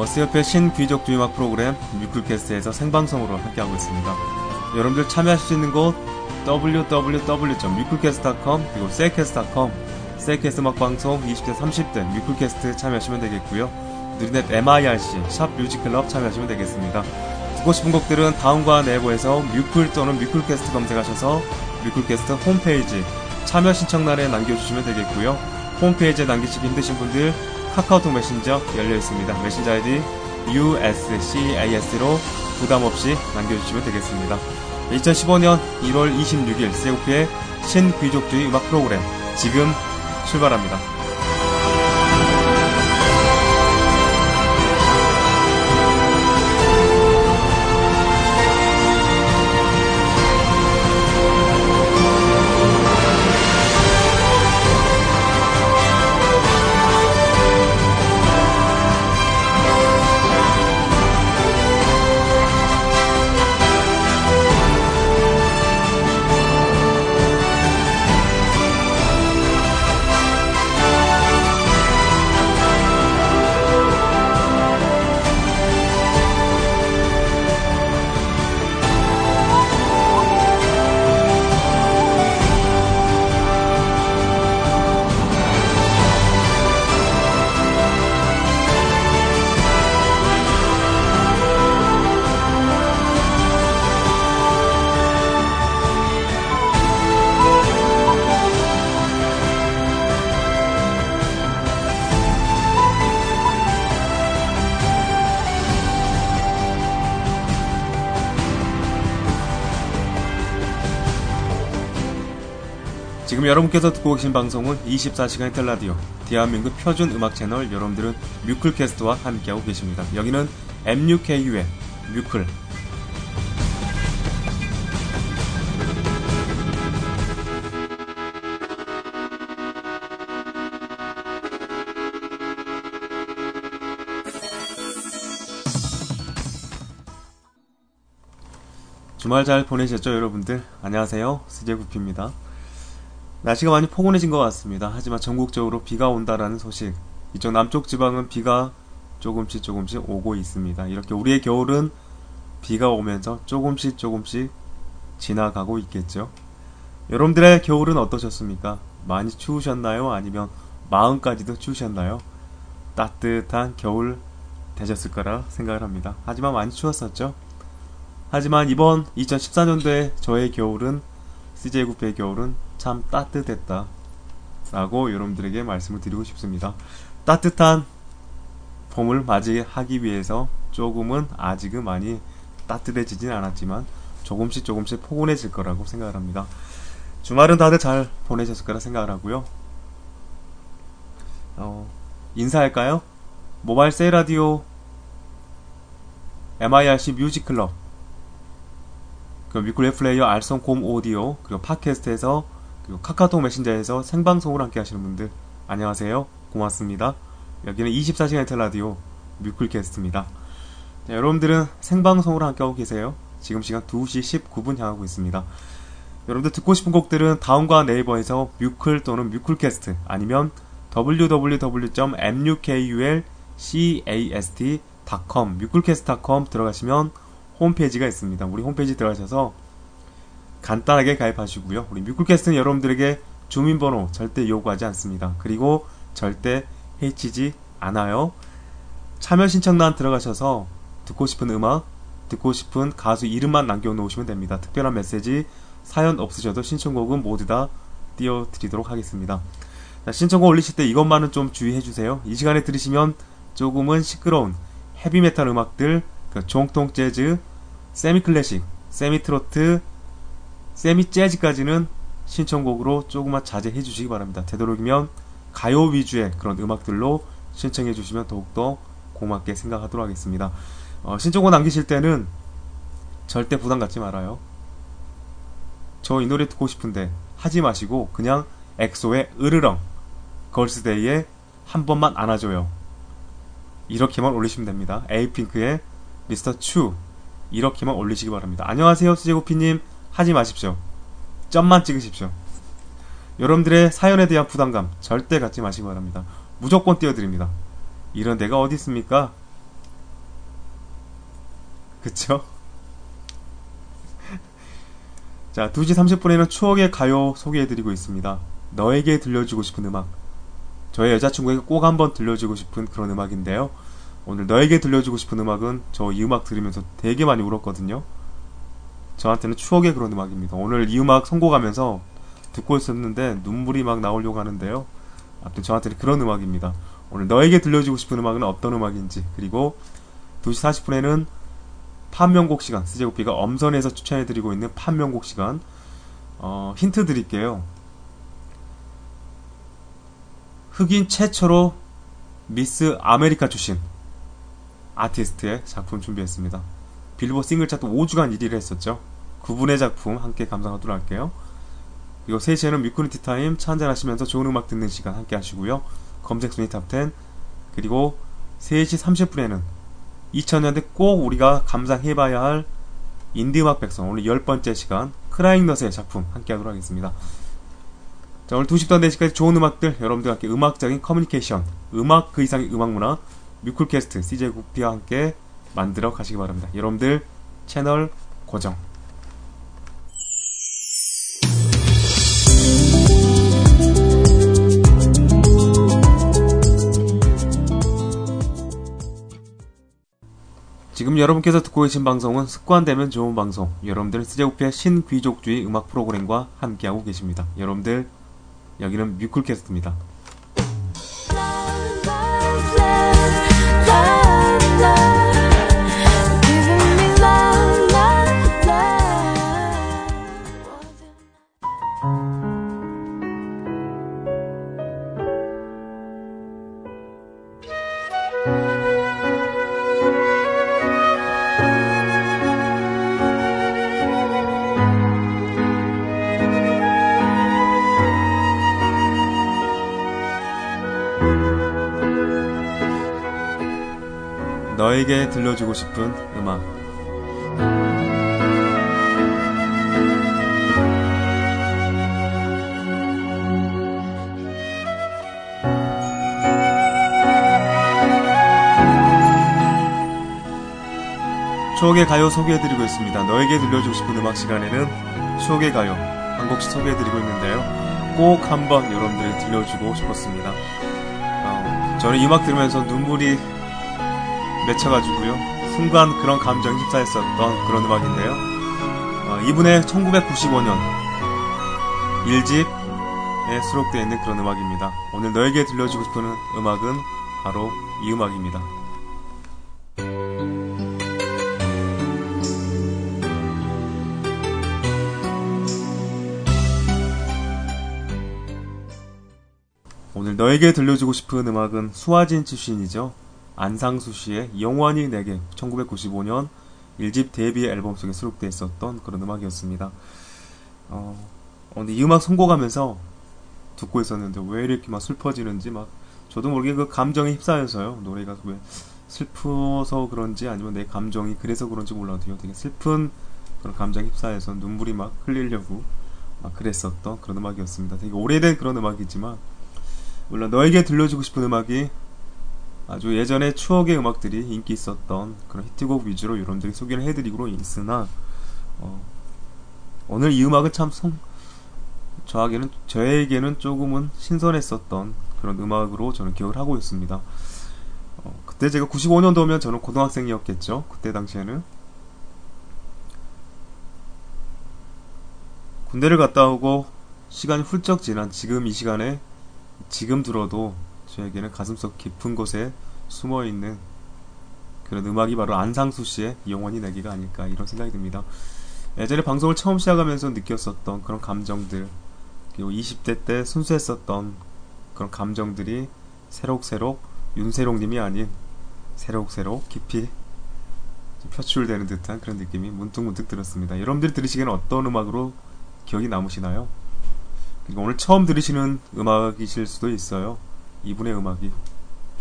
어, 스옆의 신귀족주의 음악 프로그램 뮤클캐스트에서 생방송으로 함께하고 있습니다. 여러분들 참여하실 수 있는 곳 www.뮤클캐스트.com 그리고 세이캐스트.com 세이캐스트 음악방송 20대 30대 뮤클캐스트 참여하시면 되겠고요. 누리넷 MIRC 샵 뮤직클럽 참여하시면 되겠습니다. 듣고 싶은 곡들은 다음과 네이버에서 뮤클 또는 뮤클캐스트 검색하셔서 뮤클캐스트 홈페이지 참여 신청란에 남겨주시면 되겠고요. 홈페이지에 남기시기 힘드신 분들 카카오톡 메신저 열려 있습니다. 메신저 아이디 USCAS로 부담 없이 남겨주시면 되겠습니다. 2015년 1월 26일 세우프의 신귀족주의 음악 프로그램 지금 출발합니다. 여러분께서 듣고 계신 방송은 24시간 텔라디오 대한민국 표준 음악 채널 여러분들은 뮤클캐스트와 함께하고 계십니다. 여기는 MUKU의 뮤클 주말 잘 보내셨죠 여러분들? 안녕하세요 스제구피입니다. 날씨가 많이 포근해진 것 같습니다. 하지만 전국적으로 비가 온다라는 소식. 이쪽 남쪽 지방은 비가 조금씩 조금씩 오고 있습니다. 이렇게 우리의 겨울은 비가 오면서 조금씩 조금씩 지나가고 있겠죠. 여러분들의 겨울은 어떠셨습니까? 많이 추우셨나요? 아니면 마음까지도 추우셨나요? 따뜻한 겨울 되셨을 거라 생각을 합니다. 하지만 많이 추웠었죠. 하지만 이번 2014년도에 저의 겨울은 CJ 구페의 겨울은 참 따뜻했다. 라고 여러분들에게 말씀을 드리고 싶습니다. 따뜻한 봄을 맞이하기 위해서 조금은 아직은 많이 따뜻해지진 않았지만 조금씩 조금씩 포근해질 거라고 생각을 합니다. 주말은 다들 잘 보내셨을 거라 생각을 하고요. 어, 인사할까요? 모바일 세이라디오 MIRC 뮤직클럽 그 뮤클 플레이어 알선 곰 오디오 그리고 팟캐스트에서 그리고 카카오톡 메신저에서 생방송을 함께 하시는 분들 안녕하세요. 고맙습니다. 여기는 24시간 텔라디오 뮤클캐스트입니다. 네, 여러분들은 생방송으로 함께 하고 계세요. 지금 시간 2시 19분 향하고 있습니다. 여러분들 듣고 싶은 곡들은 다운과 네이버에서 뮤클 또는 뮤클캐스트 아니면 www.mukulcast.com 뮤클캐스트.com 들어가시면 홈페이지가 있습니다. 우리 홈페이지 들어가셔서 간단하게 가입하시고요. 우리 뮤클캐스트는 여러분들에게 주민번호 절대 요구하지 않습니다. 그리고 절대 해치지 않아요. 참여 신청란 들어가셔서 듣고 싶은 음악, 듣고 싶은 가수 이름만 남겨놓으시면 됩니다. 특별한 메시지, 사연 없으셔도 신청곡은 모두 다 띄워드리도록 하겠습니다. 자, 신청곡 올리실 때 이것만은 좀 주의해주세요. 이 시간에 들으시면 조금은 시끄러운 헤비메탈 음악들, 그 종통 재즈, 세미 클래식, 세미 트로트, 세미 재즈까지는 신청곡으로 조금만 자제해 주시기 바랍니다. 되도록이면 가요 위주의 그런 음악들로 신청해 주시면 더욱더 고맙게 생각하도록 하겠습니다. 어, 신청곡 남기실 때는 절대 부담 갖지 말아요. 저 이 노래 듣고 싶은데 하지 마시고 그냥 엑소의 으르렁, 걸스데이의 한 번만 안아줘요. 이렇게만 올리시면 됩니다. 에이핑크의 미스터 추 이렇게만 올리시기 바랍니다. 안녕하세요 수제고피님 하지 마십시오. 점만 찍으십시오. 여러분들의 사연에 대한 부담감 절대 갖지 마시기 바랍니다. 무조건 띄워드립니다. 이런 데가 어디 있습니까? 그쵸? 자, 2시 30분에는 추억의 가요 소개해드리고 있습니다. 너에게 들려주고 싶은 음악. 저의 여자친구에게 꼭 한번 들려주고 싶은 그런 음악인데요. 오늘 너에게 들려주고 싶은 음악은 저 이 음악 들으면서 되게 많이 울었거든요. 저한테는 추억의 그런 음악입니다. 오늘 이 음악 선곡하면서 듣고 있었는데 눈물이 막 나오려고 하는데요. 아무튼 저한테는 그런 음악입니다. 오늘 너에게 들려주고 싶은 음악은 어떤 음악인지 그리고 2시 40분에는 판명곡 시간 CJ 구피가 엄선해서 추천해드리고 있는 판명곡 시간 어, 힌트 드릴게요. 흑인 최초로 미스 아메리카 출신 아티스트의 작품 준비했습니다. 빌보드 싱글 차트 5주간 1위를 했었죠. 그분의 작품 함께 감상하도록 할게요. 그리고 3시에는 뮤클 티타임 차 한잔 하시면서 좋은 음악 듣는 시간 함께 하시고요. 검색 순위 탑10 그리고 3시 30분에는 2000년대 꼭 우리가 감상해봐야 할 인디음악 백선 오늘 열 번째 시간 크라잉넛의 작품 함께 하도록 하겠습니다. 자 오늘 2시부터 4시까지 좋은 음악들 여러분들과 함께 음악적인 커뮤니케이션 음악 그 이상의 음악문화 뮤클캐스트 CJ 구피와 함께 만들어 가시기 바랍니다. 여러분들 채널 고정 지금 여러분께서 듣고 계신 방송은 습관되면 좋은 방송 여러분들 스제우피의 신귀족주의 음악 프로그램과 함께하고 계십니다. 여러분들 여기는 뮤클캐스트입니다. 너에게 들려주고 싶은 음악. 추억의 가요 소개해드리고 있습니다. 너에게 들려주고 싶은 음악 시간에는 추억의 가요 한 곡씩 소개해드리고 있는데요. 꼭 한번 여러분들이 들려주고 싶었습니다. 어, 저는 이 음악 들으면서 눈물이 맺혀가지고요. 순간 그런 감정이 휩싸였었던 그런 음악인데요. 어, 이분의 1995년 1집에 수록되어 있는 그런 음악입니다. 오늘 너에게 들려주고 싶은 음악은 바로 이 음악입니다. 오늘 너에게 들려주고 싶은 음악은 수아진 출신이죠. 안상수 씨의 영원히 내게 1995년 1집 데뷔 앨범 속에 수록되어 있었던 그런 음악이었습니다. 어, 근데 이 음악 선곡하면서 듣고 있었는데 왜 이렇게 막 슬퍼지는지 막 저도 모르게 그 감정에 휩싸여서요. 노래가 왜 슬퍼서 그런지 아니면 내 감정이 그래서 그런지 몰라도요. 되게 슬픈 그런 감정에 휩싸여서 눈물이 막 흘리려고 막 그랬었던 그런 음악이었습니다. 되게 오래된 그런 음악이지만 물론 너에게 들려주고 싶은 음악이 아주 예전에 추억의 음악들이 인기 있었던 그런 히트곡 위주로 여러분들이 소개를 해드리고 있으나 어, 오늘 이 음악은 참 성, 저에게는 저에게는 조금은 신선했었던 그런 음악으로 저는 기억을 하고 있습니다. 어, 그때 제가 95년도면 저는 고등학생이었겠죠. 그때 당시에는 군대를 갔다 오고 시간이 훌쩍 지난 지금 이 시간에 지금 들어도 저에게는 가슴속 깊은 곳에 숨어 있는 그런 음악이 바로 안상수 씨의 영원히 내기가 아닐까 이런 생각이 듭니다. 예전에 방송을 처음 시작하면서 느꼈었던 그런 감정들 그리고 20대 때 순수했었던 그런 감정들이 새록새록 윤세롱님이 아닌 새록새록 깊이 표출되는 듯한 그런 느낌이 문득문득 들었습니다. 여러분들이 들으시기에는 어떤 음악으로 기억이 남으시나요? 그리고 오늘 처음 들으시는 음악이실 수도 있어요. 이분의 음악이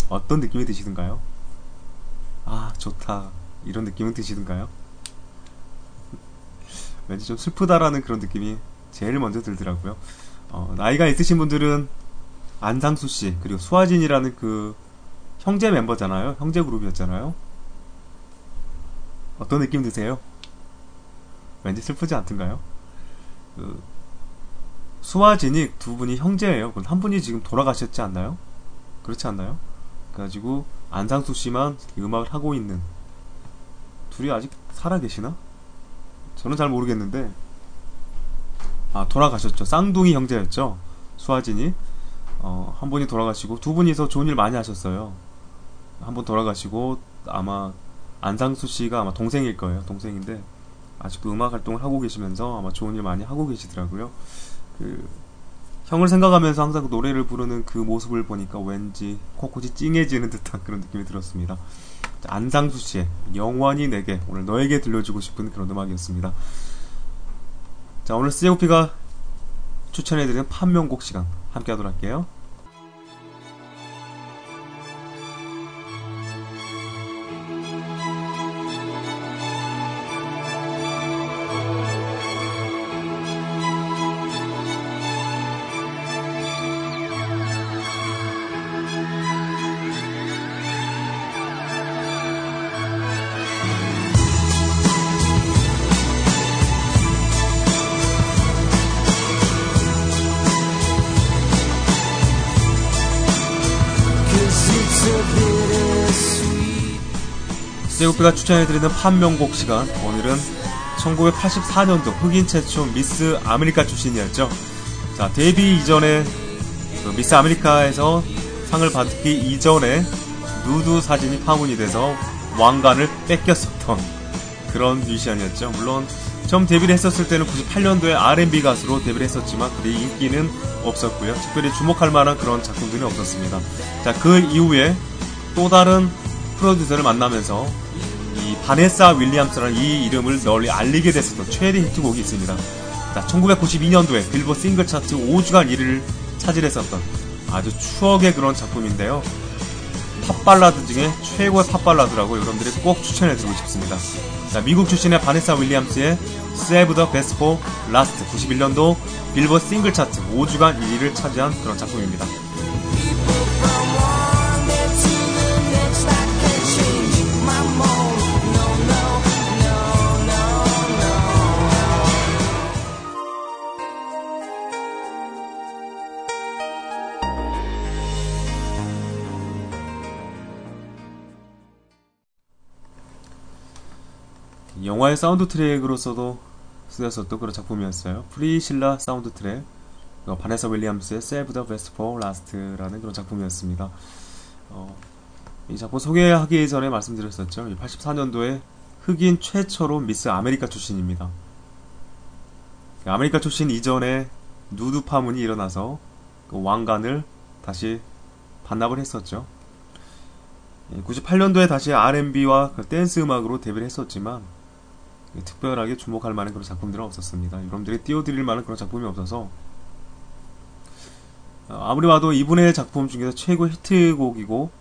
어떤 느낌이 드시던가요? 아 좋다 이런 느낌은 드시던가요? 왠지 좀 슬프다라는 그런 느낌이 제일 먼저 들더라고요. 어, 나이가 있으신 분들은 안상수 씨 그리고 수아진이라는 그 형제 멤버잖아요. 형제 그룹이었잖아요. 어떤 느낌 드세요? 왠지 슬프지 않던가요? 그, 수와 진익 두 분이 형제예요. 한 분이 지금 돌아가셨지 않나요? 그렇지 않나요? 그래가지고 안상수 씨만 음악을 하고 있는 둘이 아직 살아 계시나? 저는 잘 모르겠는데 아 돌아가셨죠. 쌍둥이 형제였죠. 수아진이 어, 한 분이 돌아가시고 두 분이서 좋은 일 많이 하셨어요. 한 분 돌아가시고 아마 안상수 씨가 아마 동생일 거예요. 동생인데 아직도 음악 활동을 하고 계시면서 아마 좋은 일 많이 하고 계시더라고요. 그 형을 생각하면서 항상 그 노래를 부르는 그 모습을 보니까 왠지 코코지 찡해지는 듯한 그런 느낌이 들었습니다. 안상수 씨의 영원히 내게 오늘 너에게 들려주고 싶은 그런 음악이었습니다. 자 오늘 COP가 추천해드리는 판명곡 시간 함께 하도록 할게요. CJ 구피가 추천해드리는 판명곡 시간 오늘은 1984년도 흑인 최초 미스 아메리카 출신이었죠. 자 데뷔 이전에 그 미스 아메리카에서 상을 받기 이전에 누드 사진이 파문이 돼서 왕관을 뺏겼었던 그런 뮤지션이었죠. 물론 처음 데뷔를 했었을 때는 98년도에 R&B 가수로 데뷔를 했었지만 그리 인기는 없었고요. 특별히 주목할 만한 그런 작품들이 없었습니다. 자, 그 이후에 또 다른 프로듀서를 만나면서 이 바네사 윌리엄스라는 이 이름을 널리 알리게 됐었던 최대 히트곡이 있습니다. 자, 1992년도에 빌보드 싱글 차트 5주간 1위를 차지했었던 아주 추억의 그런 작품인데요. 팝발라드 중에 최고의 팝발라드라고 여러분들이 꼭 추천해드리고 싶습니다. 자, 미국 출신의 바네사 윌리엄스의 Save the Best for Last 91년도 빌보 싱글 차트 5주간 1위를 차지한 그런 작품입니다. 영화의 사운드 트랙으로서도 쓰였었던 그런 작품이었어요. 프리실라 사운드 트랙, 바네사 윌리엄스의 Save the Best for Last라는 그런 작품이었습니다. 어, 이 작품 소개하기 전에 말씀드렸었죠. 84년도에 흑인 최초로 미스 아메리카 출신입니다. 아메리카 출신 이전에 누드 파문이 일어나서 그 왕관을 다시 반납을 했었죠. 98년도에 다시 R&B와 그 댄스 음악으로 데뷔를 했었지만 특별하게 주목할 만한 그런 작품들은 없었습니다. 여러분들이 띄워드릴 만한 그런 작품이 없어서 어, 아무리 봐도 이분의 작품 중에서 최고 히트곡이고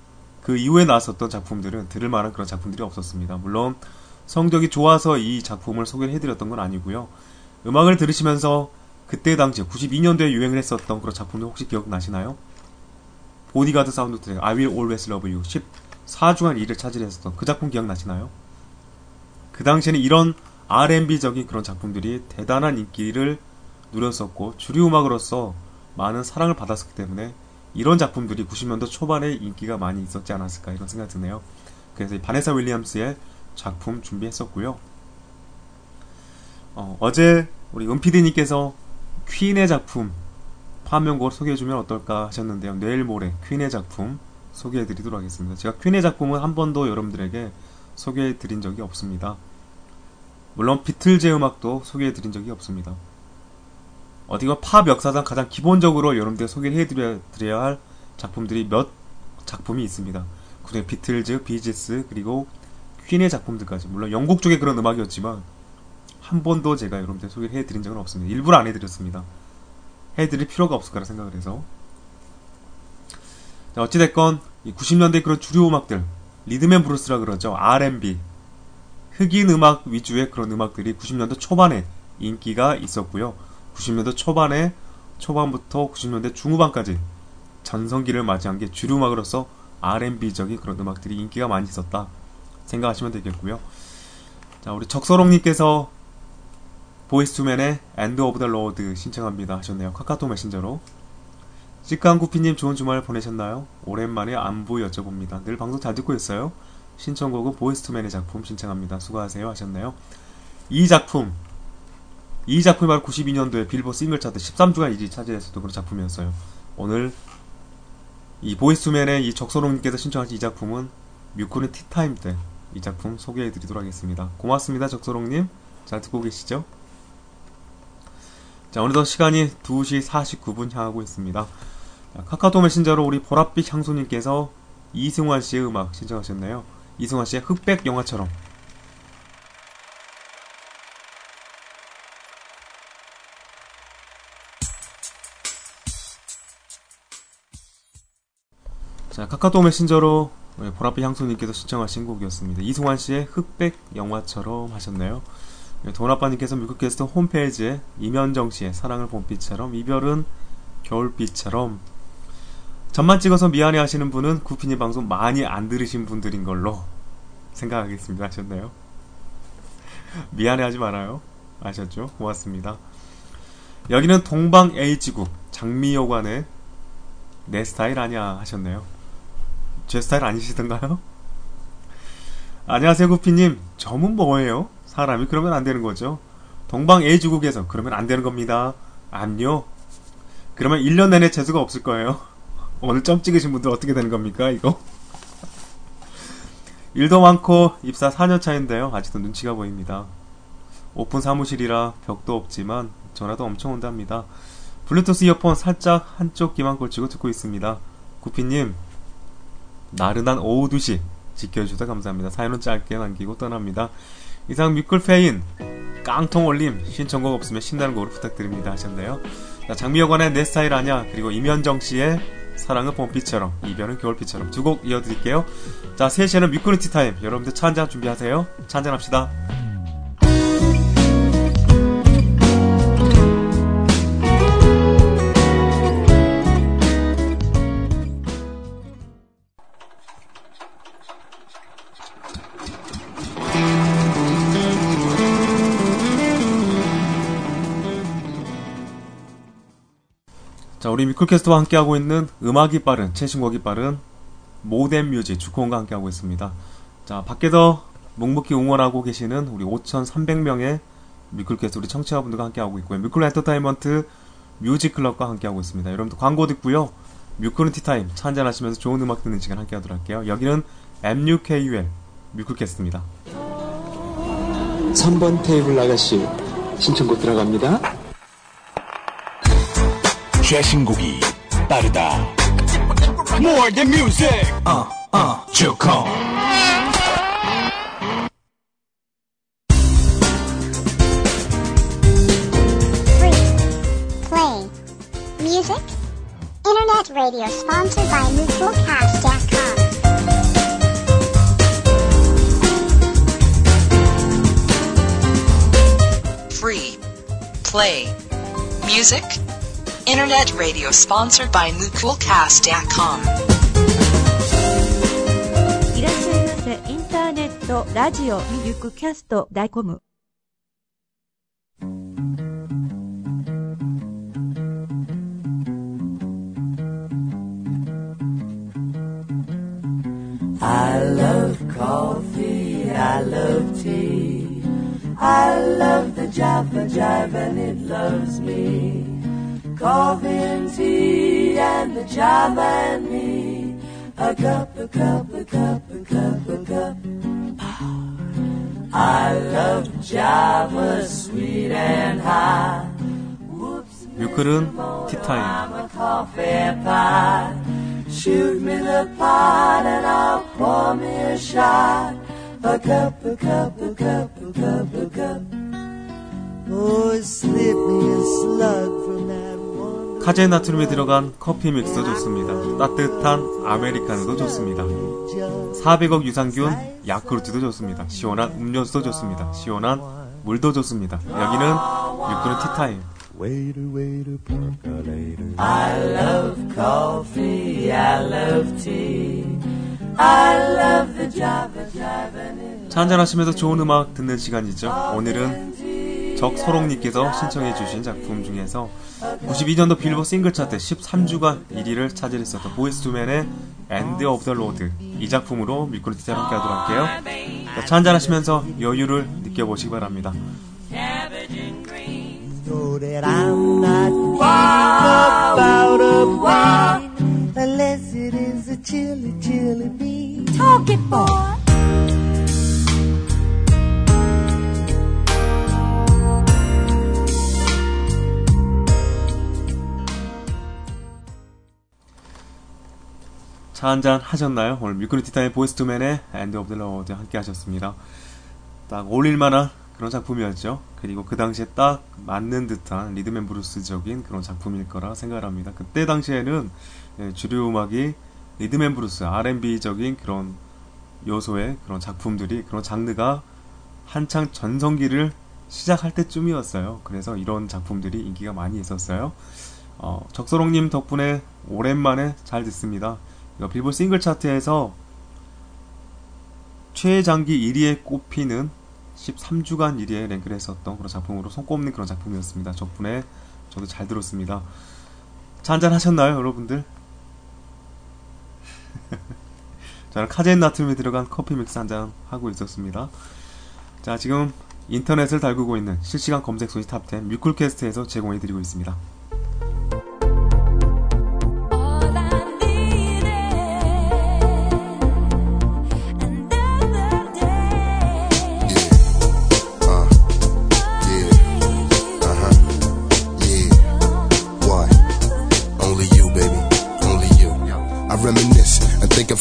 그 이후에 나왔었던 작품들은 들을 만한 그런 작품들이 없었습니다. 물론 성적이 좋아서 이 작품을 소개를 해드렸던 건 아니고요. 음악을 들으시면서 그때 당시에 92년도에 유행을 했었던 그런 작품들 혹시 기억나시나요? 보디가드 사운드 트랙 I Will Always Love You 14주간 1위를 차지했었던 그 작품 기억나시나요? 그 당시에는 이런 R&B적인 그런 작품들이 대단한 인기를 누렸었고 주류 음악으로서 많은 사랑을 받았었기 때문에 이런 작품들이 90년도 초반에 인기가 많이 있었지 않았을까 이런 생각이 드네요. 그래서 이 바네사 윌리엄스의 작품 준비했었고요. 어, 제 우리 은피디님께서 퀸의 작품 화면곡을 소개해주면 어떨까 하셨는데요. 내일 모레 퀸의 작품 소개해드리도록 하겠습니다. 제가 퀸의 작품은 한 번도 여러분들에게 소개해드린 적이 없습니다. 물론 비틀즈 음악도 소개해드린 적이 없습니다. 어디가 팝 역사상 가장 기본적으로 여러분들 소개를 해드려야 할 작품들이 몇 작품이 있습니다. 그중에 비틀즈, 비지스, 그리고 퀸의 작품들까지. 물론 영국 쪽의 그런 음악이었지만 한 번도 제가 여러분들 소개를 해드린 적은 없습니다. 일부러 안 해드렸습니다. 해드릴 필요가 없을 거라 생각을 해서. 자, 어찌됐건 90년대 그런 주류 음악들 리드맨 브루스라 그러죠. R&B 흑인 음악 위주의 그런 음악들이 90년대 초반에 인기가 있었고요. 90년대 초반에 초반부터 90년대 중후반까지 전성기를 맞이한 게 주류 음악으로서 R&B적인 그런 음악들이 인기가 많이 있었다 생각하시면 되겠고요. 자, 우리 적서롱님께서 보이스투맨의 End of the Road 신청합니다 하셨네요. 카카오톡 메신저로. 찌깡구피님 좋은 주말 보내셨나요? 오랜만에 안부 여쭤봅니다. 늘 방송 잘 듣고 있어요. 신청곡은 보이스투맨의 작품 신청합니다. 수고하세요 하셨네요. 이 작품 이 작품이 바로 92년도에 빌보드 싱글 차트 13주간 1위 차지했었던 그런 작품이었어요. 오늘 이 보이스투맨의 이 적소롱님께서 신청하신 이 작품은 뮤쿠는 티타임 때 이 작품 소개해드리도록 하겠습니다. 고맙습니다 적소롱님. 잘 듣고 계시죠? 자 어느덧 시간이 2시 49분 향하고 있습니다. 자, 카카오톡 메신저로 우리 보랏빛 향수님께서 이승환 씨의 음악 신청하셨네요. 이승환 씨의 흑백 영화처럼 자, 카카오톡 메신저로 보랏빛 향수님께서 신청하신 곡이었습니다. 이승환 씨의 흑백 영화처럼 하셨네요. 돈아빠님께서 뮤크캐스트 홈페이지에 이면정 씨의 사랑을 봄빛처럼 이별은 겨울빛처럼 전만 찍어서 미안해 하시는 분은 구피님 방송 많이 안 들으신 분들인 걸로 생각하겠습니다 하셨네요. 미안해 하지 말아요. 아셨죠? 고맙습니다. 여기는 동방 H국 장미여관의 내 스타일 아니야 하셨네요. 제 스타일 아니시던가요? 안녕하세요 구피님. 점은 뭐예요? 사람이 그러면 안 되는 거죠. 동방예의지국에서 그러면 안 되는 겁니다. 암요? 그러면 1년 내내 재수가 없을 거예요. 오늘 점 찍으신 분들 어떻게 되는 겁니까, 이거? 일도 많고 입사 4년 차인데요. 아직도 눈치가 보입니다. 오픈 사무실이라 벽도 없지만 전화도 엄청 온답니다. 블루투스 이어폰 살짝 한쪽 귀만 걸치고 듣고 있습니다. 구피님, 나른한 오후 2시 지켜주셔서 감사합니다. 사연은 짧게 남기고 떠납니다. 이상 뮤클폐인 깡통 올림 신청곡 없으면 신나는 곡으로 부탁드립니다 하셨네요. 자, 장미여관의 내 스타일 아냐 그리고 임현정 씨의 사랑은 봄비처럼 이별은 겨울비처럼 두 곡 이어드릴게요. 자 3시에는 뮤클 티타임 여러분들 차 한잔 준비하세요. 차 한잔 합시다. 자, 우리 뮤클캐스트와 함께하고 있는 음악이 빠른, 최신곡이 빠른 모덴 뮤직 쥬크온과 함께하고 있습니다. 자, 밖에서 묵묵히 응원하고 계시는 우리 5,300명의 뮤클캐스트 우리 청취자분들과 함께하고 있고요. 뮤클 엔터테인먼트 뮤직클럽과 함께하고 있습니다. 여러분들 광고 듣고요. 뮤클은 티타임 차 한잔 하시면서 좋은 음악 듣는 시간 함께하도록 할게요. 여기는 MUKUL 뮤클캐스트입니다. 3번 테이블 아가씨 신청곡 들어갑니다. 최신곡이 빠르다. More than music. Uh, uh, 주콩. Free. Play. Music. Internet radio sponsored by NeutralCast.com. free, play, music, internet radio sponsored by NucoolCast.com. いらっしゃいませ。インターネット、ラジオ、ミルクキャスト、ダイコム。 I love coffee, I love tea. I love the Java Jive and it loves me. Coffee and tea and the Java and me. A cup, a cup, a cup, a cup, a cup. I love Java sweet and high. Whoops, 뮤클은 티타임 I'm a coffee pie. Shoot me the pot and I'll pour me a shot. A cup, a cup, a cup, a cup, a cup. Oh, slip me a slug from that one. 카제 나트륨이 들어간 커피 믹스도 좋습니다. 따뜻한 아메리카노도 좋습니다. 400억 유산균 야쿠르트도 좋습니다. 시원한 음료수도 좋습니다. 시원한 물도 좋습니다. 여기는 뮤클은 티타임 Waiter, waiter, percolator. I love coffee, I love tea. I love the java jive 차 한잔 하시면서 좋은 음악 듣는 시간이죠. 오늘은 적소롱님께서 신청해주신 작품 중에서 92년도 빌보드 싱글 차트 13주간 1위를 차지했었던 보이스 투맨의 End of the Road 이 작품으로 밀크로 디자인 함께 하도록 할게요. 자, 차 한잔하시면서 여유를 느껴보시기 바랍니다. know that I'm 차 한잔 하셨나요? 오늘 뮤클 티타임 보이스 투맨의 End of the Road 함께 하셨습니다. 딱 어울릴만한 그런 작품이었죠. 그리고 그 당시에 딱 맞는 듯한 리듬앤 블루스적인 그런 작품일 거라 생각을 합니다. 그때 당시에는 예, 주류 음악이 리듬앤 블루스, R&B적인 그런 요소의 그런 작품들이 그런 장르가 한창 전성기를 시작할 때쯤이었어요. 그래서 이런 작품들이 인기가 많이 있었어요. 어, 적서롱님 덕분에 오랜만에 잘 듣습니다. 이거 빌보드 싱글 차트에서 최장기 1위에 꼽히는 13주간 1위에 랭크를 했었던 그런 작품으로 손꼽는 그런 작품이었습니다. 덕분에 저도 잘 들었습니다. 자, 한잔 하셨나요, 여러분들? 저는 카제인 나트륨이 들어간 커피 믹스 한 잔 하고 있었습니다. 자, 지금 인터넷을 달구고 있는 실시간 검색 순위 탑10 뮤클캐스트에서 제공해드리고 있습니다.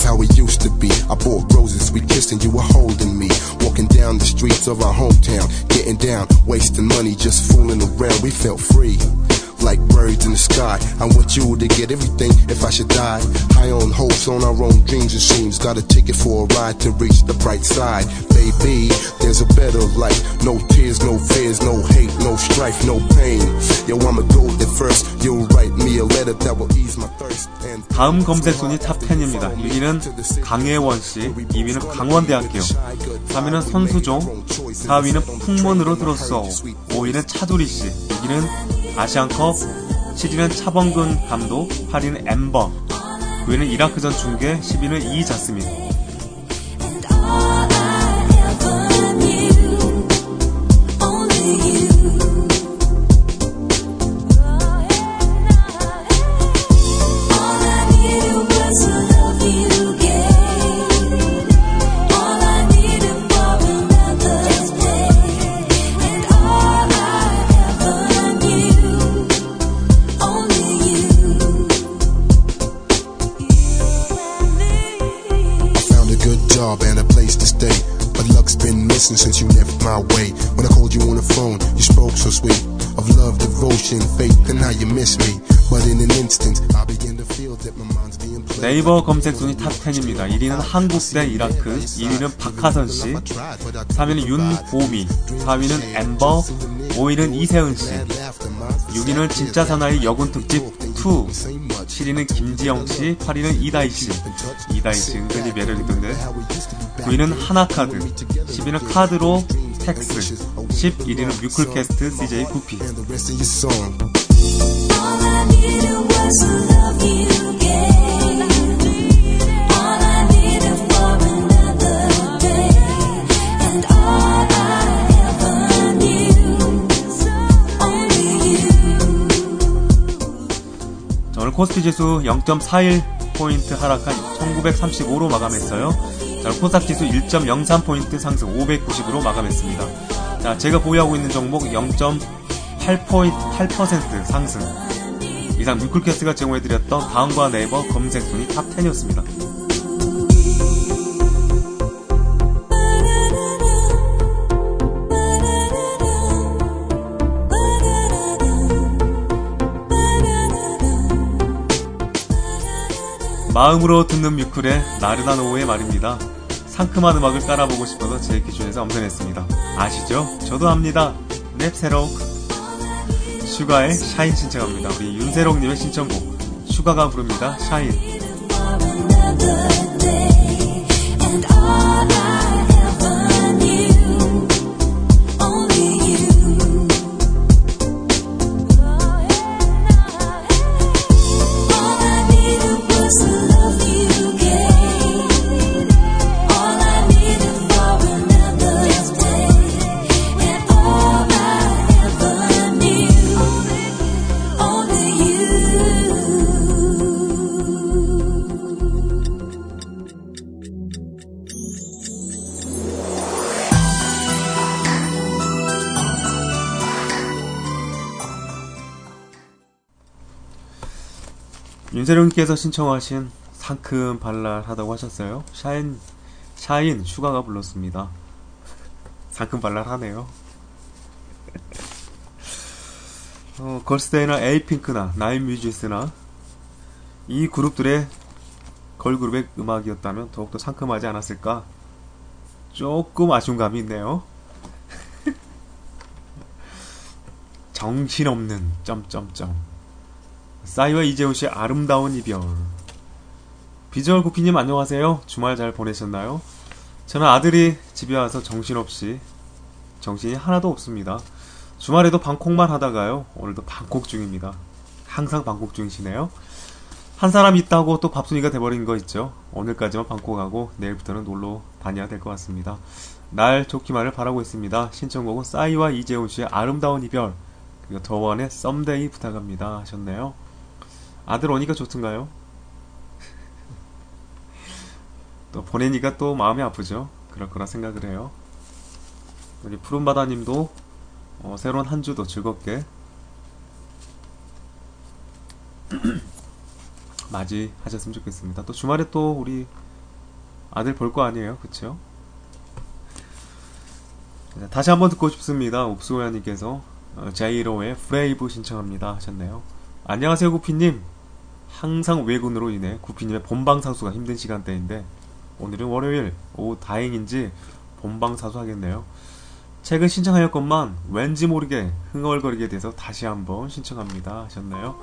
How we used to be. I bought roses, we kissed, and you were holding me. Walking down the streets of our hometown, getting down, wasting money, just fooling around. We felt free. Like birds in the sky. I want you to get everything if I should die. High on hopes, on our own dreams and dreams. Got a ticket for a ride to reach the bright side. Baby, there's a better life. No tears, no fears, no hate, no strife, no pain. Yo, I'ma go there first. You'll write me a letter that will ease my thirst. And 다음 검색 순위 탑 10입니다. 1위는 강혜원 씨, 2위는 강원대학교, 3위는 손수종, 4위는 풍문으로 들었어, 5위는 차두리 씨, 6위는 아시안컵, 7위는 차범근 감독, 8위는 엠버, 9위는 이라크전 중계, 10위는 이자스민. 네이버 검색 순위 탑 10입니다. 1위는 한국 대 이라크, 2위는 박하선 씨, 3위는 윤보미, 4위는 엠버, 5위는 이세은 씨, 6위는 진짜 사나이 여군 특집 2, 7위는 김지영 씨, 8위는 이다희 씨, 이다희 씨 은근히 매력 있던데, 9위는 하나카드, 10위는 카드로택스, 11위는 뮤클캐스트 CJ 구피. 코스피 지수 0.41포인트 하락한 1935로 마감했어요. 자, 코스닥 지수 1.03포인트 상승 590으로 마감했습니다. 자, 제가 보유하고 있는 종목 0.8포인트, 8% 상승. 이상 뮤클캐스트가 제공해드렸던 다음과 네이버 검색 순위 탑10이었습니다. 마음으로 듣는 뮤클의 나른한 오후의 말입니다. 상큼한 음악을 따라보고 싶어서 제 기준에서 엄선했습니다. 아시죠? 저도 합니다. 넵세록. 슈가의 Shine 신청합니다. 우리 윤세록님의 신청곡. 슈가가 부릅니다. Shine. 윤세령님께서 신청하신 상큼 발랄하다고 하셨어요. 샤인, 샤인, 슈가가 불렀습니다. 상큼 발랄하네요. 어, 걸스데이나 에이핑크나 나인뮤지스나 이 그룹들의 걸그룹의 음악이었다면 더욱더 상큼하지 않았을까? 조금 아쉬운 감이 있네요. 정신없는 점점점 싸이와 이재훈 씨의 아름다운 이별 비주얼 구피님 안녕하세요. 주말 잘 보내셨나요? 저는 아들이 집에 와서 정신없이 정신이 하나도 없습니다. 주말에도 방콕만 하다가요. 오늘도 방콕 중입니다. 항상 방콕 중이시네요. 한 사람 있다고 또 밥순이가 돼버린 거 있죠. 오늘까지만 방콕하고 내일부터는 놀러 다녀야 될 것 같습니다. 날 좋기만을 바라고 있습니다. 신청곡은 싸이와 이재훈 씨의 아름다운 이별 그리고 더원의 썸데이 부탁합니다 하셨네요. 아들 오니까 좋던가요? 또 보내니까 또 마음이 아프죠. 그럴 거라 생각을 해요. 우리 푸른바다님도 어, 새로운 한 주도 즐겁게 맞이하셨으면 좋겠습니다. 또 주말에 또 우리 아들 볼 거 아니에요, 그쵸? 자, 다시 한번 듣고 싶습니다. 옥수호야님께서 어, 제이로의 Brave 신청합니다 하셨네요. 안녕하세요, 구피님. 항상 외근으로 인해 구피님의 본방사수가 힘든 시간대인데 오늘은 월요일 오후 다행인지 본방사수 하겠네요. 최근 신청하였건만 왠지 모르게 흥얼거리게 돼서 다시 한번 신청합니다 하셨나요?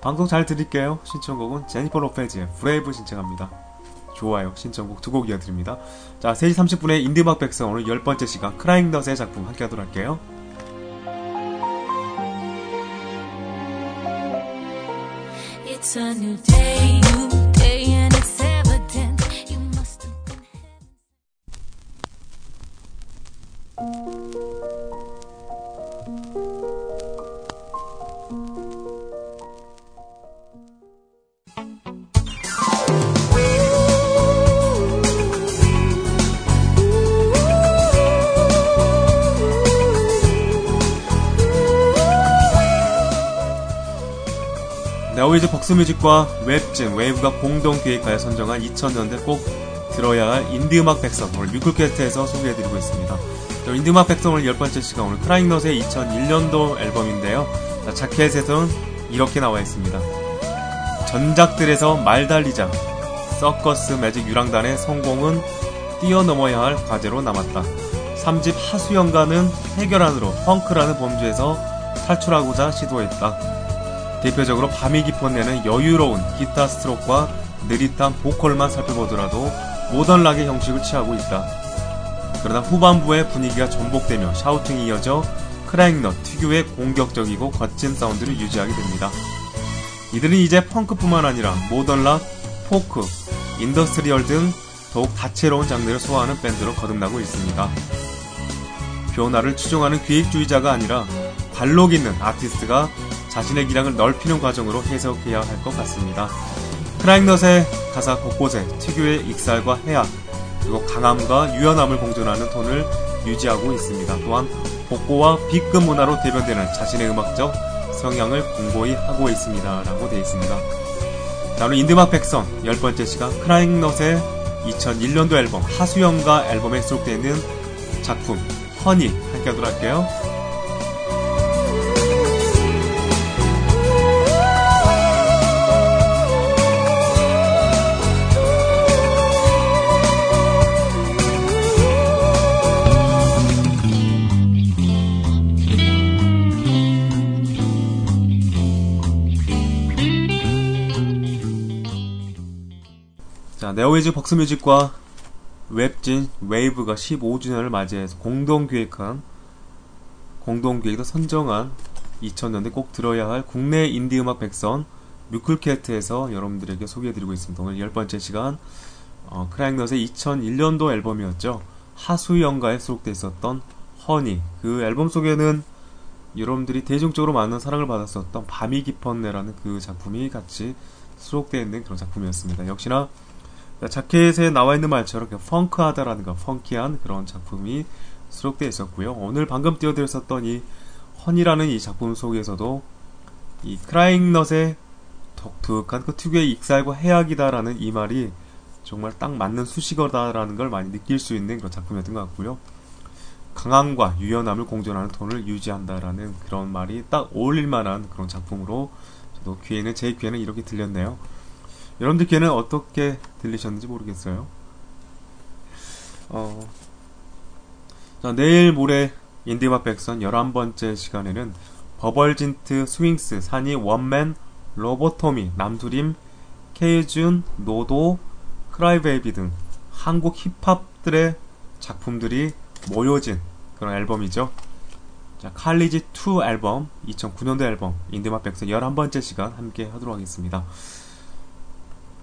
방송 잘 들을게요. 신청곡은 제니퍼 로페즈의 Brave 신청합니다. 좋아요. 신청곡 두 곡 이어드립니다. 자, 3시 30분에 인디음악 백성 오늘 열 번째 시간 크라잉넛의 작품 함께 하도록 할게요. It's a new day, 벅스뮤직과 웹진, 웨이브가 공동 기획하여 선정한 2000년대 꼭 들어야 할 인디음악 백선 오늘 뮤클캐스트에서 소개해드리고 있습니다. 저 인디음악 백선 오늘 열 번째 시간 오늘 크라잉넛의 2001년도 앨범인데요. 자, 자켓에서는 이렇게 나와 있습니다. 전작들에서 말 달리자 서커스 매직 유랑단의 성공은 뛰어넘어야 할 과제로 남았다. 3집 하수연가는 해결안으로 펑크라는 범주에서 탈출하고자 시도했다. 대표적으로 밤이 깊었네는 여유로운 기타 스트로크와 느릿한 보컬만 살펴보더라도 모던 락의 형식을 취하고 있다. 그러나 후반부의 분위기가 전복되며 shouting이 이어져 크라잉넛 특유의 공격적이고 거친 사운드를 유지하게 됩니다. 이들은 이제 펑크뿐만 아니라 모던 락, 포크, industrial 등 더욱 다채로운 장르를 소화하는 밴드로 거듭나고 있습니다. 변화를 추종하는 기획주의자가 아니라 관록 있는 아티스트가 자신의 기량을 넓히는 과정으로 해석해야 할 것 같습니다. 크라잉넛의 가사 곳곳에 특유의 익살과 해악, 그리고 강함과 유연함을 공존하는 톤을 유지하고 있습니다. 또한 복고와 B급 문화로 대변되는 자신의 음악적 성향을 공고히 하고 있습니다. 라고 되어 있습니다. 자, 오늘 인드막 백선 열 번째 시간 크라잉넛의 2001년도 앨범 하수연가 앨범에 수록되어 있는 작품 허니 함께 하도록 할게요. 자, 네오위즈 벅스뮤직과 웹진 웨이브가 15주년을 맞이해서 공동 기획한 공동 기획도 선정한 2000년대 꼭 들어야 할 국내 인디 음악 백선 뮤클캐스트에서 여러분들에게 소개해드리고 있습니다. 오늘 열 번째 시간 어, 크라잉넛의 2001년도 앨범이었죠. 하수연가에 수록돼 있었던 허니 그 앨범 속에는 여러분들이 대중적으로 많은 사랑을 받았었던 밤이 깊었네라는 그 작품이 같이 수록되어 있는 그런 작품이었습니다. 역시나 자켓에 나와 있는 말처럼 펑크하다라든가 펑키한 그런 작품이 수록되어 있었고요. 오늘 방금 띄워드렸었던 이 헌이라는 이 작품 속에서도 이 크라잉넛의 독특한 그 특유의 익살과 해악이다라는 이 말이 정말 딱 맞는 수식어다라는 걸 많이 느낄 수 있는 그런 작품이었던 것 같고요. 강함과 유연함을 공존하는 톤을 유지한다라는 그런 말이 딱 어울릴 만한 그런 작품으로 저도 귀에는 제 귀에는 이렇게 들렸네요. 여러분들 귀에는 어떻게 들리셨는지 모르겠어요. 어, 자, 내일 모레 인디음악 백선 11번째 시간에는 버벌진트 스윙스 산이 원맨 로보토미 남두림 케이준 노도 크라이베이비 등 한국 힙합들의 작품들이 모여진 그런 앨범이죠. 자, 칼리지 2 앨범, 2009년도 앨범, 인드마 백선 11번째 시간 함께 하도록 하겠습니다.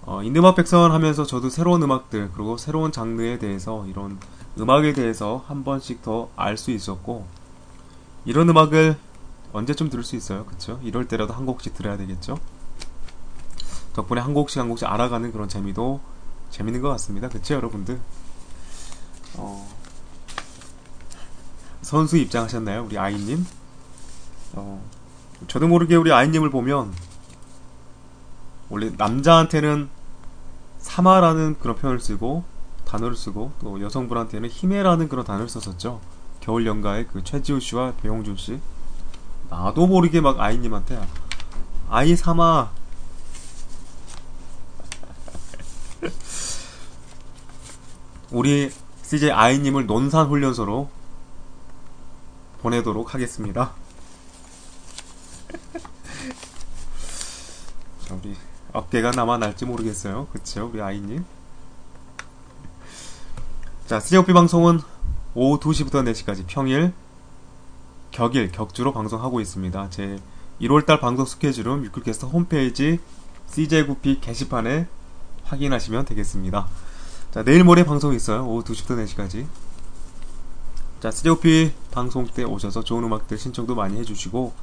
어, 인드마 백선 하면서 저도 새로운 음악들, 그리고 새로운 장르에 대해서, 이런 음악에 대해서 한 번씩 더 알 수 있었고, 이런 음악을 언제쯤 들을 수 있어요. 그쵸? 이럴 때라도 한 곡씩 들어야 되겠죠? 덕분에 한 곡씩 한 곡씩 알아가는 그런 재미도 재밌는 것 같습니다. 그쵸, 여러분들? 어, 선수 입장하셨나요? 우리 아이님? 어, 저도 모르게 우리 아이님을 보면, 원래 남자한테는 사마라는 그런 표현을 쓰고, 단어를 쓰고, 또 여성분한테는 힘에라는 그런 단어를 썼었죠. 겨울 연가의 그 최지우 씨와 배용준 씨. 나도 모르게 막 아이님한테, 아이 사마, 우리 CJ 아이님을 논산 훈련소로 보내도록 하겠습니다. 자, 우리 어깨가 남아날지 모르겠어요. 그쵸? 우리 아이님. 자, CJOP 방송은 오후 2시부터 4시까지 평일, 격일, 격주로 방송하고 있습니다. 제 1월달 방송 스케줄은 뮤클캐스터 홈페이지 CJ9P 게시판에 확인하시면 되겠습니다. 자, 내일 모레 방송 있어요. 오후 2시부터 4시까지. 자, CJOP 방송 때 오셔서 좋은 음악들 신청도 많이 해주시고,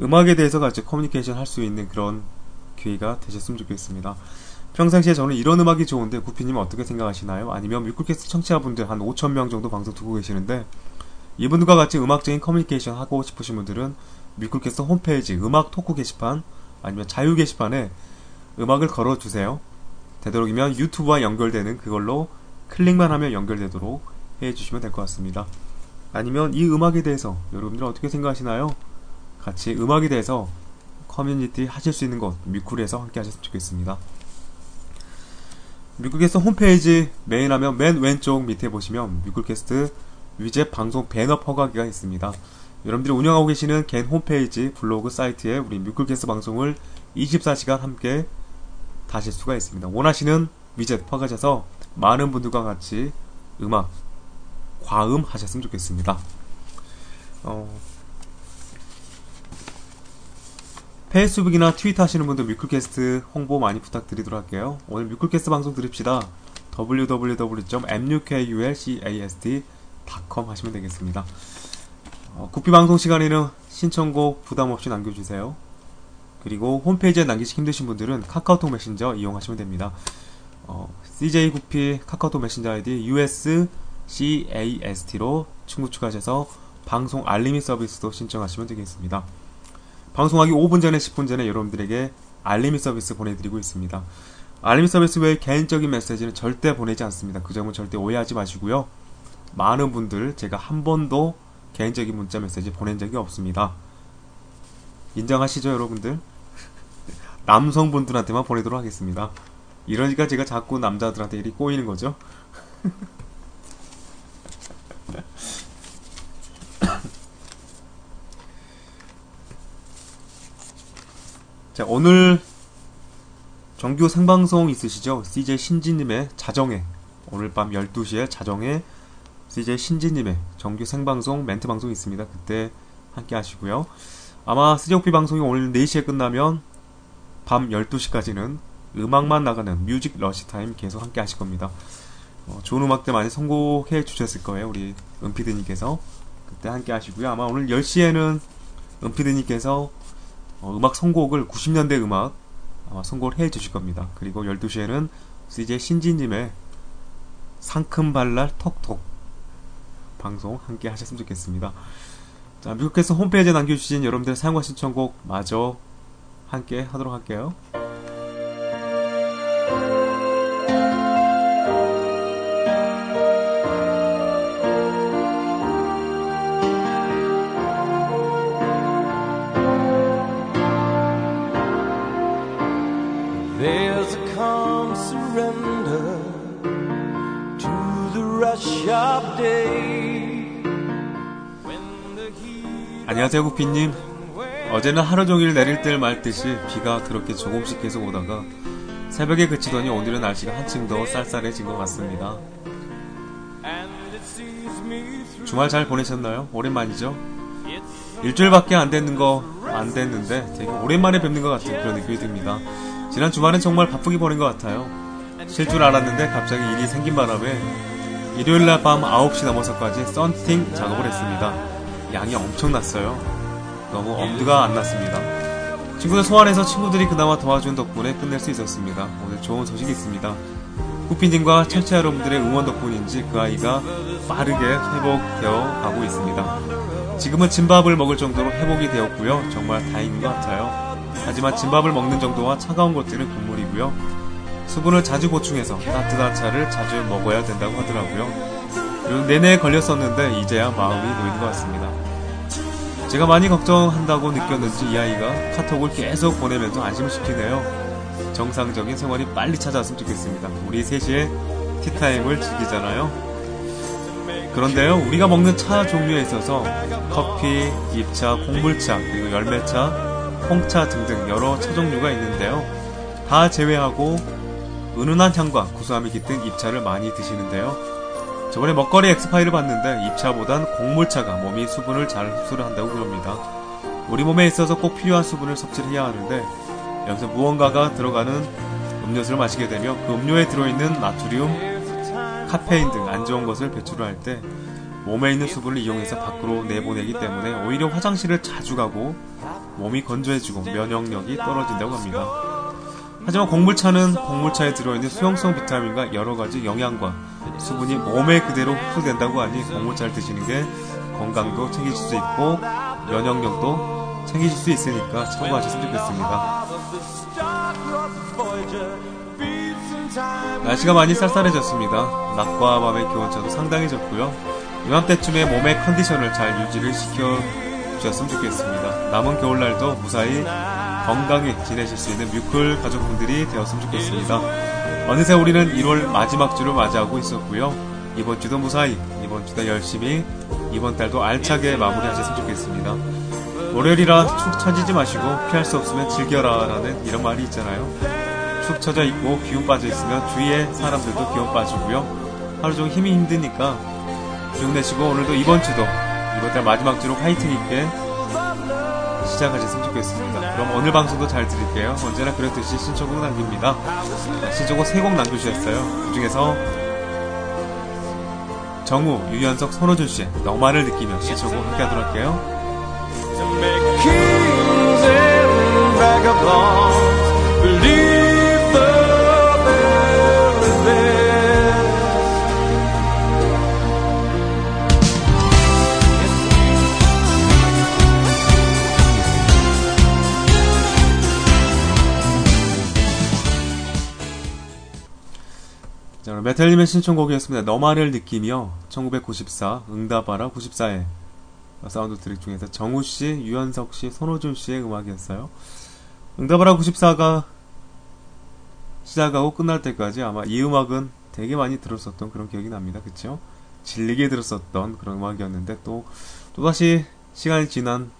음악에 대해서 같이 커뮤니케이션 할 수 있는 그런 기회가 되셨으면 좋겠습니다. 평상시에 저는 이런 음악이 좋은데, 구피님 어떻게 생각하시나요? 아니면 뮤클캐스트 청취자분들 한 5천명 정도 방송 듣고 계시는데, 이분들과 같이 음악적인 커뮤니케이션 하고 싶으신 분들은 뮤클캐스트 홈페이지 음악 토크 게시판, 아니면 자유 게시판에 음악을 걸어주세요. 되도록이면 유튜브와 연결되는 그걸로 클릭만 하면 연결되도록 해주시면 될 것 같습니다. 아니면 이 음악에 대해서 여러분들 어떻게 생각하시나요? 같이 음악에 대해서 커뮤니티 하실 수 있는 곳 뮤쿨에서 함께 하셨으면 좋겠습니다. 뮤쿨캐스트 홈페이지 메인 하면 맨 왼쪽 밑에 보시면 뮤쿨캐스트 위젯 방송 배너 퍼가기가 있습니다. 여러분들이 운영하고 계시는 개인 홈페이지 블로그 사이트에 우리 뮤쿨캐스트 방송을 24시간 함께 다실 수가 있습니다. 원하시는 위젯 퍼가셔서 많은 분들과 같이 음악 과음 하셨으면 좋겠습니다. 어, 페이스북이나 트위터 하시는 분들 뮤클캐스트 홍보 많이 부탁드리도록 할게요. 오늘 뮤클캐스트 방송 들읍시다. www.mukulcast.com 하시면 되겠습니다. 어, 구피 방송 시간에는 신청곡 부담 없이 남겨주세요. 그리고 홈페이지에 남기시 힘드신 분들은 카카오톡 메신저 이용하시면 됩니다. 어, CJ 구피 카카오톡 메신저 아이디 USCAST로 친구 추가하셔서 방송 알림이 서비스도 신청하시면 되겠습니다. 방송하기 5분 전에 10분 전에 여러분들에게 알림이 서비스 보내드리고 있습니다. 알림이 서비스 외에 개인적인 메시지는 절대 보내지 않습니다. 그 점은 절대 오해하지 마시고요. 많은 분들 제가 한 번도 개인적인 문자 메시지 보낸 적이 없습니다. 인정하시죠, 여러분들? 남성분들한테만 보내도록 하겠습니다. 이러니까 제가 자꾸 남자들한테 일이 꼬이는 거죠. 자, 오늘 정규 생방송 있으시죠? CJ 신지님의 자정에 오늘 밤 12시에 자정에 CJ 신지님의 정규 생방송 멘트 방송 있습니다. 그때 함께 하시고요. 아마 CJ 구피 방송이 오늘 4시에 끝나면 밤 12시까지는 음악만 나가는 Music Rush Time 계속 함께 하실 겁니다. 어, 좋은 음악들 많이 선곡해 주셨을 거예요. 우리 은피드님께서. 그때 함께 하시고요. 아마 오늘 10시에는 은피드님께서 어, 음악 선곡을 90년대 음악 아마 선곡을 해 주실 겁니다. 그리고 12시에는 CJ 신지님의 상큼발랄 톡톡 방송 함께 하셨으면 좋겠습니다. 자, 미국에서 홈페이지에 남겨주신 여러분들 사용과 신청곡 마저 함께 하도록 할게요. 안녕하세요 구피님. 어제는 하루 종일 내릴 듯 말 듯이 비가 그렇게 조금씩 계속 오다가 새벽에 그치더니 오늘은 날씨가 한층 더 쌀쌀해진 것 같습니다. 주말 잘 보내셨나요? 오랜만이죠? 일주일밖에 안 됐는 거 안 됐는데 되게 오랜만에 뵙는 것 같은 그런 느낌이 듭니다. 지난 주말은 정말 바쁘게 보낸 것 같아요. 쉴 줄 알았는데 갑자기 일이 생긴 바람에 일요일날 밤 9시 넘어서까지 썬팅 작업을 했습니다 양이 엄청났어요 너무 엄두가 안 났습니다 친구들 소환해서 친구들이 그나마 도와준 덕분에 끝낼 수 있었습니다 오늘 좋은 소식이 있습니다 후피님과 청취자 여러분들의 응원 덕분인지 그 아이가 빠르게 회복되어 가고 있습니다 지금은 진밥을 먹을 정도로 회복이 되었고요. 정말 다행인 것 같아요. 하지만 진밥을 먹는 정도와 차가운 것들은 국물이고요. 수분을 자주 보충해서 따뜻한 차를 자주 먹어야 된다고 하더라고요. 내내 걸렸었는데 이제야 마음이 놓이는 것 같습니다. 제가 많이 걱정한다고 느꼈는지 이 아이가 카톡을 계속 보내면서 안심을 시키네요. 정상적인 생활이 빨리 찾아왔으면 좋겠습니다. 우리 셋이의 티타임을 즐기잖아요. 그런데요, 우리가 먹는 차 종류에 있어서 커피, 잎차, 콩물차, 그리고 열매차, 홍차 등등 여러 차 종류가 있는데요. 다 제외하고 은은한 향과 구수함이 깃든 잎차를 많이 드시는데요. 저번에 먹거리 엑스파일을 봤는데 잎차보단 곡물차가 몸이 수분을 잘 흡수를 한다고 그럽니다. 우리 몸에 있어서 꼭 필요한 수분을 섭취를 해야 하는데 여기서 무언가가 들어가는 음료수를 마시게 되면 그 음료에 들어있는 나트륨, 카페인 등 안 좋은 것을 배출할 때 몸에 있는 수분을 이용해서 밖으로 내보내기 때문에 오히려 화장실을 자주 가고 몸이 건조해지고 면역력이 떨어진다고 합니다. 하지만 곡물차는 곡물차에 들어있는 수용성 비타민과 여러 가지 영양과 수분이 몸에 그대로 흡수된다고 하니 곡물차를 드시는 게 건강도 챙기실 수 있고 면역력도 챙기실 수 있으니까 참고하셨으면 좋겠습니다. 날씨가 많이 쌀쌀해졌습니다. 낮과 밤의 기온차도 상당히 적고요. 이맘때쯤에 몸의 컨디션을 잘 유지를 시켜 주셨으면 좋겠습니다. 남은 겨울날도 무사히 건강히 지내실 수 있는 뮤클 가족분들이 되었으면 좋겠습니다. 어느새 우리는 1월 마지막 주를 맞이하고 있었고요. 이번 주도 무사히, 이번 주도 열심히, 이번 달도 알차게 마무리하셨으면 좋겠습니다. 월요일이라 축 처지지 마시고 피할 수 없으면 즐겨라 라는 이런 말이 있잖아요. 축 처져 있고 기운 빠져 있으면 주위의 사람들도 기운 빠지고요. 하루 종일 힘이 힘드니까 기운 내시고 오늘도 이번 주도 이번 달 마지막 주로 화이팅 있게 시작하셨으면 좋겠습니다. 그럼 오늘 방송도 잘 들을게요. 언제나 그렇듯이 신청곡 남깁니다. 신청곡 3곡 남겨주셨어요. 그 중에서 정우, 유연석, 손호준 씨의 너만을 느끼며 신청곡 함께 하도록 할게요. 메탈님의 신청곡이었습니다. 너만을 느끼며 1994 응답하라 94의 사운드 트랙 중에서 정우 씨, 유연석 씨, 손호준 씨의 음악이었어요. 응답하라 94가 시작하고 끝날 때까지 아마 이 음악은 되게 많이 들었었던 그런 기억이 납니다. 그쵸? 질리게 들었었던 그런 음악이었는데 또, 또다시 시간이 지난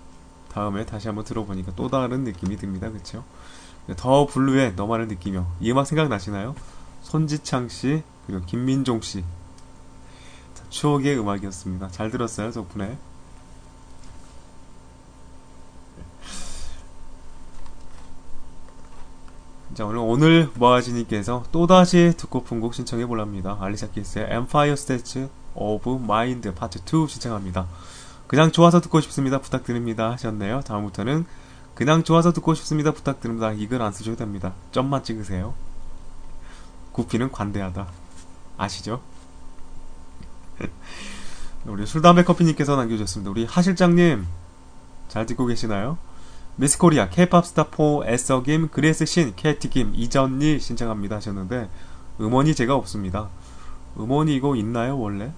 다음에 다시 한번 들어보니까 또 다른 느낌이 듭니다. 그쵸? 더 블루의 너만을 느끼며 이 음악 생각나시나요? 손지창 씨 그리고 김민종 씨 자, 추억의 음악이었습니다. 잘 들었어요 덕분에. 자 오늘 오늘 모아지님께서 또다시 듣고픈 곡 신청해 볼랍니다. 알리샤 키스의 Empire State of Mind Part 2 신청합니다. 그냥 좋아서 듣고 싶습니다. 부탁드립니다 하셨네요. 다음부터는 그냥 좋아서 듣고 싶습니다. 부탁드립니다. 이글 안 쓰셔도 됩니다. 점만 찍으세요. 구피는 관대하다. 아시죠? 우리 술담배 커피님께서 남겨주셨습니다. 우리 하실장님 잘 듣고 계시나요? 미스코리아 K-팝 스타 4 애써김 그레스 신 캐티김 이전일 신청합니다 하셨는데 음원이 제가 없습니다. 음원이 이거 있나요 원래?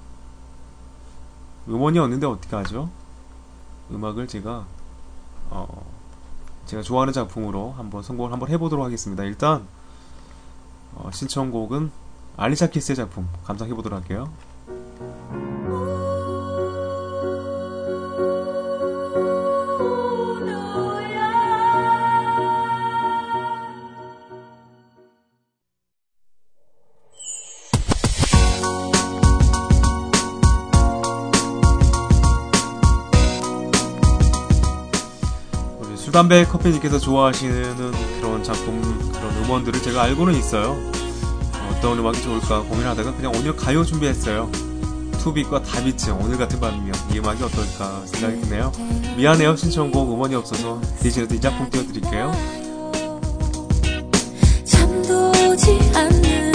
음원이 없는데 어떻게 하죠? 음악을 제가 어 제가 좋아하는 작품으로 한번 성공을 한번 해보도록 하겠습니다. 일단 어, 신청곡은 알리샤 키스의 작품 감상해 보도록 할게요. 우리 술, 담배, 커피님께서 좋아하시는 그런 작품, 그런 음원들을 제가 알고는 있어요. 어, 어떤 음악이 좋을까 고민하다가 그냥 오늘 가요 준비했어요. 투빅과 다비치, 오늘 같은 밤이면 이 음악이 어떨까 생각이 드네요. 미안해요, 신청곡 음원이 없어서 대신해도 이 작품 띄워드릴게요. 잠도지 않는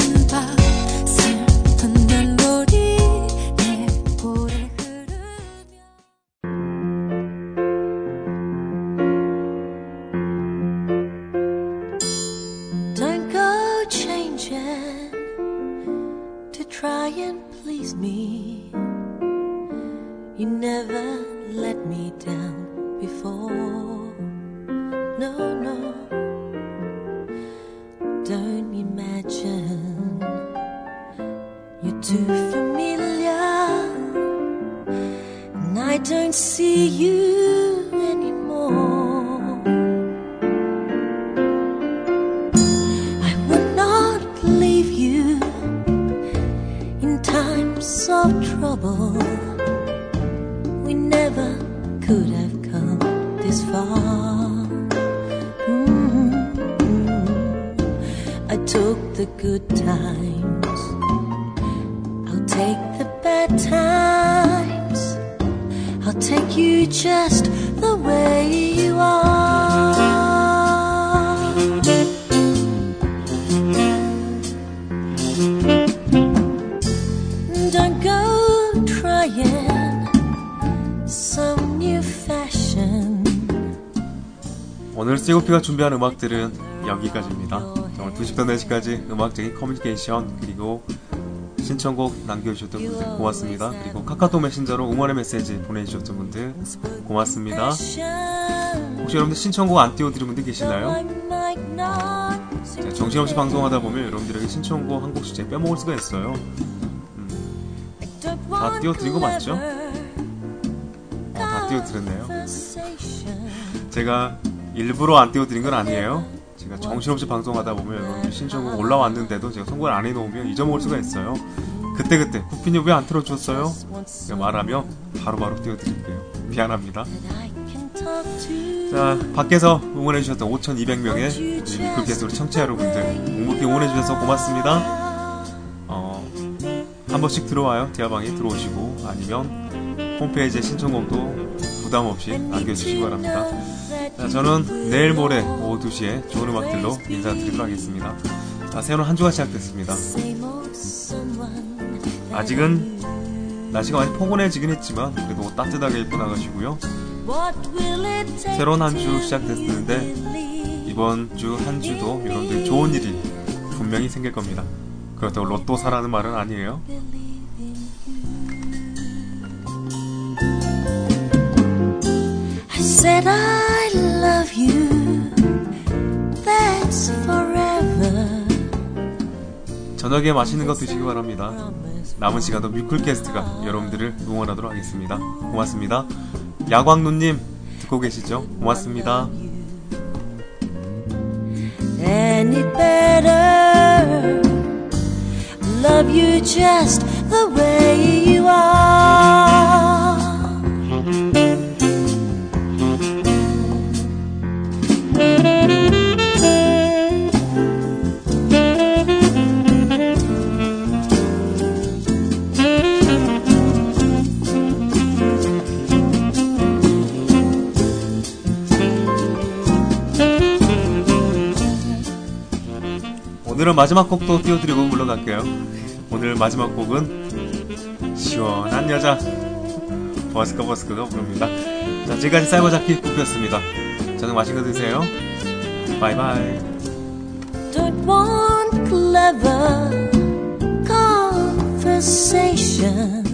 오늘 세고피가 준비한 음악들은 여기까지입니다. 정말 2시부터 4시까지 음악적인 커뮤니케이션 그리고 신청곡 남겨주셨던 분들 고맙습니다. 그리고 카카오톡 메신저로 응원의 메시지 보내주셨던 분들 고맙습니다. 혹시 여러분들 신청곡 안 띄워드린 분들 계시나요? 제가 정신없이 방송하다 보면 여러분들에게 신청곡 한 곡씩 빼먹을 수가 있어요. 다 띄워드린 거 맞죠? 어, 다 띄워드렸네요. 제가 일부러 안 띄워드린 건 아니에요. 제가 정신없이 방송하다 보면 여러분들 신청곡 올라왔는데도 제가 선곡을 안 해놓으면 잊어먹을 수가 있어요. 그때그때 쿠피님 왜 안 틀어줬어요? 말하면 바로 바로 띄워드릴게요. 미안합니다. 자, 밖에서 응원해주셨던 5,200명의 우리 미클캐스 우리 청취자 여러분들 묵묵히 응원해주셔서 고맙습니다. 어, 한 번씩 들어와요. 대화방에 들어오시고 아니면 홈페이지에 신청곡도 부담 없이 남겨주시기 바랍니다. 자, 저는 내일 모레 오후 2시에 좋은 음악들로 인사드리도록 하겠습니다. 자, 새로운 한 주가 시작됐습니다. 아직은 날씨가 많이 포근해지긴 했지만 그래도 따뜻하게 입고 나가시고요. 새로운 한 주 시작됐는데 이번 주 한 주도 여러분들 좋은 일이 분명히 생길 겁니다. 그렇다고 로또 사라는 말은 아니에요. I said I love you. That's forever. 저녁에 맛있는 거 드시기 바랍니다. 남은 시간도 뮤클캐스트가 여러분들을 응원하도록 하겠습니다. 고맙습니다. 야광누님 듣고 계시죠? 고맙습니다. Any better? Love you just the way you are. 오늘은 마지막 곡도 띄워드리고 물러갈게요. 오늘 마지막 곡은 시원한 여자 버스커 버스커가 부릅니다. 자, 지금까지 사이버자키 쿠피였습니다. 저녁 맛있는 거 드세요. 바이바이. Don't want clever conversation.